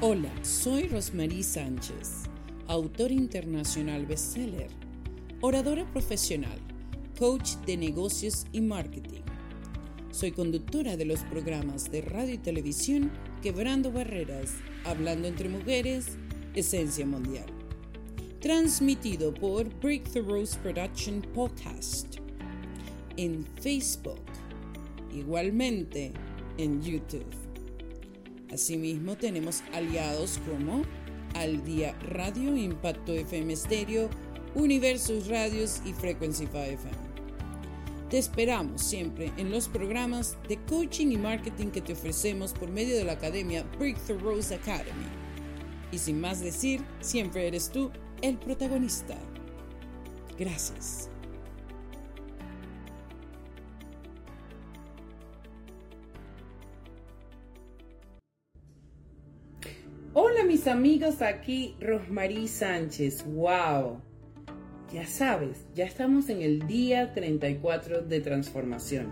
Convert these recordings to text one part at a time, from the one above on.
Hola, soy Rosmarie Sánchez, autor internacional bestseller, oradora profesional, coach de negocios y marketing. Soy conductora de los programas de radio y televisión Quebrando Barreras, Hablando entre Mujeres, Esencia Mundial. Transmitido por Breakthroughs Production Podcast en Facebook, igualmente en YouTube. Asimismo, tenemos aliados como Al Día Radio, Impacto FM Stereo, Universos Radios y Frequency 5 FM. Te esperamos siempre en los programas de coaching y marketing que te ofrecemos por medio de la academia Breakthrough Rose Academy. Y sin más decir, siempre eres tú el protagonista. Gracias. Hola mis amigos, aquí Rosmarie Sánchez. ¡Wow! Ya sabes, ya estamos en el día 34 de transformación.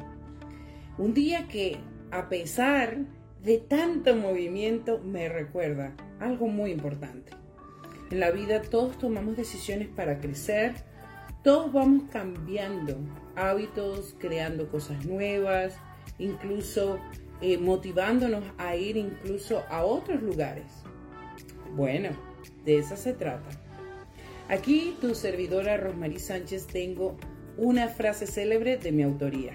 Un día que, a pesar de tanto movimiento, me recuerda algo muy importante. En la vida todos tomamos decisiones para crecer, todos vamos cambiando hábitos, creando cosas nuevas, incluso eh, motivándonos a ir incluso a otros lugares. Bueno, de eso se trata. Aquí tu servidora Rosmarie Sánchez tengo una frase célebre de mi autoría.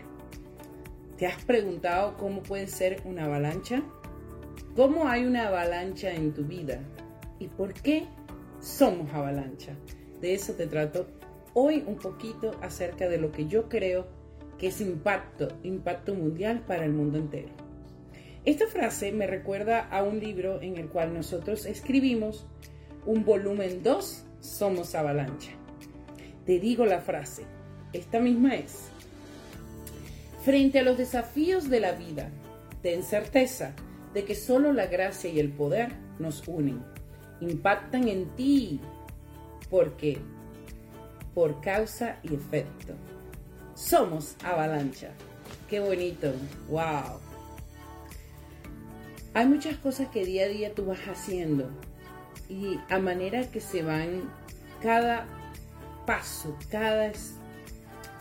¿Te has preguntado cómo puede ser una avalancha? ¿Cómo hay una avalancha en tu vida? ¿Y por qué somos avalancha? De eso te trato hoy un poquito acerca de lo que yo creo que es impacto, impacto mundial para el mundo entero. Esta frase me recuerda a un libro en el cual nosotros escribimos un volumen 2, Somos Avalancha. Te digo la frase, esta misma es, frente a los desafíos de la vida, ten certeza de que solo la gracia y el poder nos unen, impactan en ti, porque por causa y efecto. Somos avalancha. Qué bonito. Wow. Hay muchas cosas que día a día tú vas haciendo y a manera que se van cada paso, cada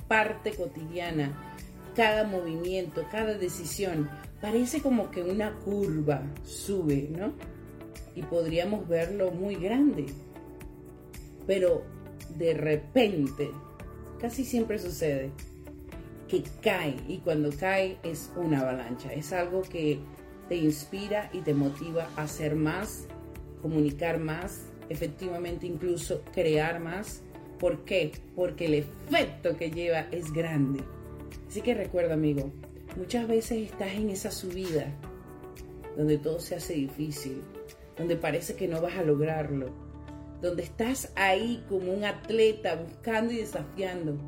parte cotidiana, cada movimiento, cada decisión, parece como que una curva sube, ¿no? Y podríamos verlo muy grande. Pero de repente, casi siempre sucede que cae y cuando cae es una avalancha, es algo que te inspira y te motiva a hacer más, comunicar más, efectivamente incluso crear más. ¿Por qué? Porque el efecto que lleva es grande. Así que recuerda, amigo, muchas veces estás en esa subida donde todo se hace difícil, donde parece que no vas a lograrlo, donde estás ahí como un atleta buscando y desafiando,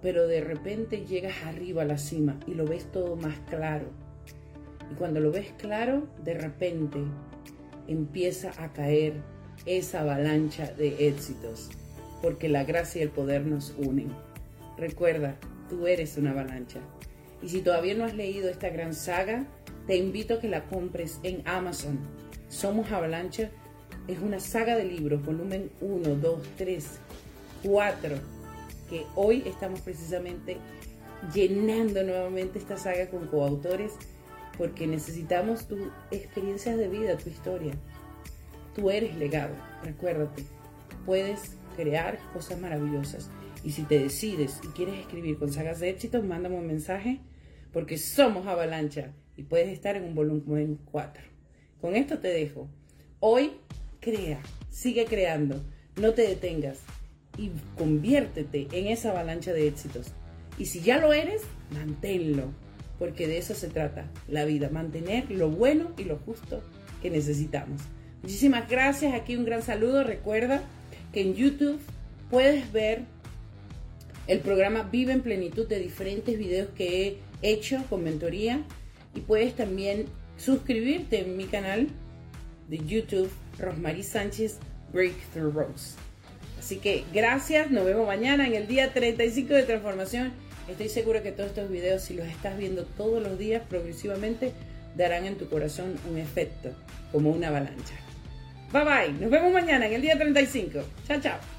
pero de repente llegas arriba a la cima y lo ves todo más claro y cuando lo ves claro, de repente empieza a caer esa avalancha de éxitos, porque la gracia y el poder nos unen. Recuerda, tú eres una avalancha. Y si todavía no has leído esta gran saga, te invito a que la compres en Amazon. Somos Avalancha es una saga de libros, volumen 1, 2, 3, 4, que hoy estamos precisamente llenando nuevamente esta saga con coautores porque necesitamos tu experiencia de vida, tu historia. Tú eres legado, recuérdate, puedes crear cosas maravillosas. Y si te decides y quieres escribir con sagas de éxito, mándame un mensaje porque somos avalancha y puedes estar en un volumen 4. Con esto te dejo. Hoy crea, sigue creando, no te detengas y conviértete en esa avalancha de éxitos. Y si ya lo eres, manténlo porque de eso se trata la vida, mantener lo bueno y lo justo que necesitamos. Muchísimas gracias, aquí un gran saludo. Recuerda que en YouTube puedes ver el programa Vive en Plenitud de diferentes videos que he hecho con mentoría y puedes también suscribirte en mi canal de YouTube, Rosmarie Sánchez Breakthrough Rose. Así que gracias, nos vemos mañana en el día 35 de transformación Estoy segura que todos estos videos, si los estás viendo todos los días progresivamente, darán en tu corazón un efecto como una avalancha. Bye bye, nos vemos mañana en el día 35. Chao, chao.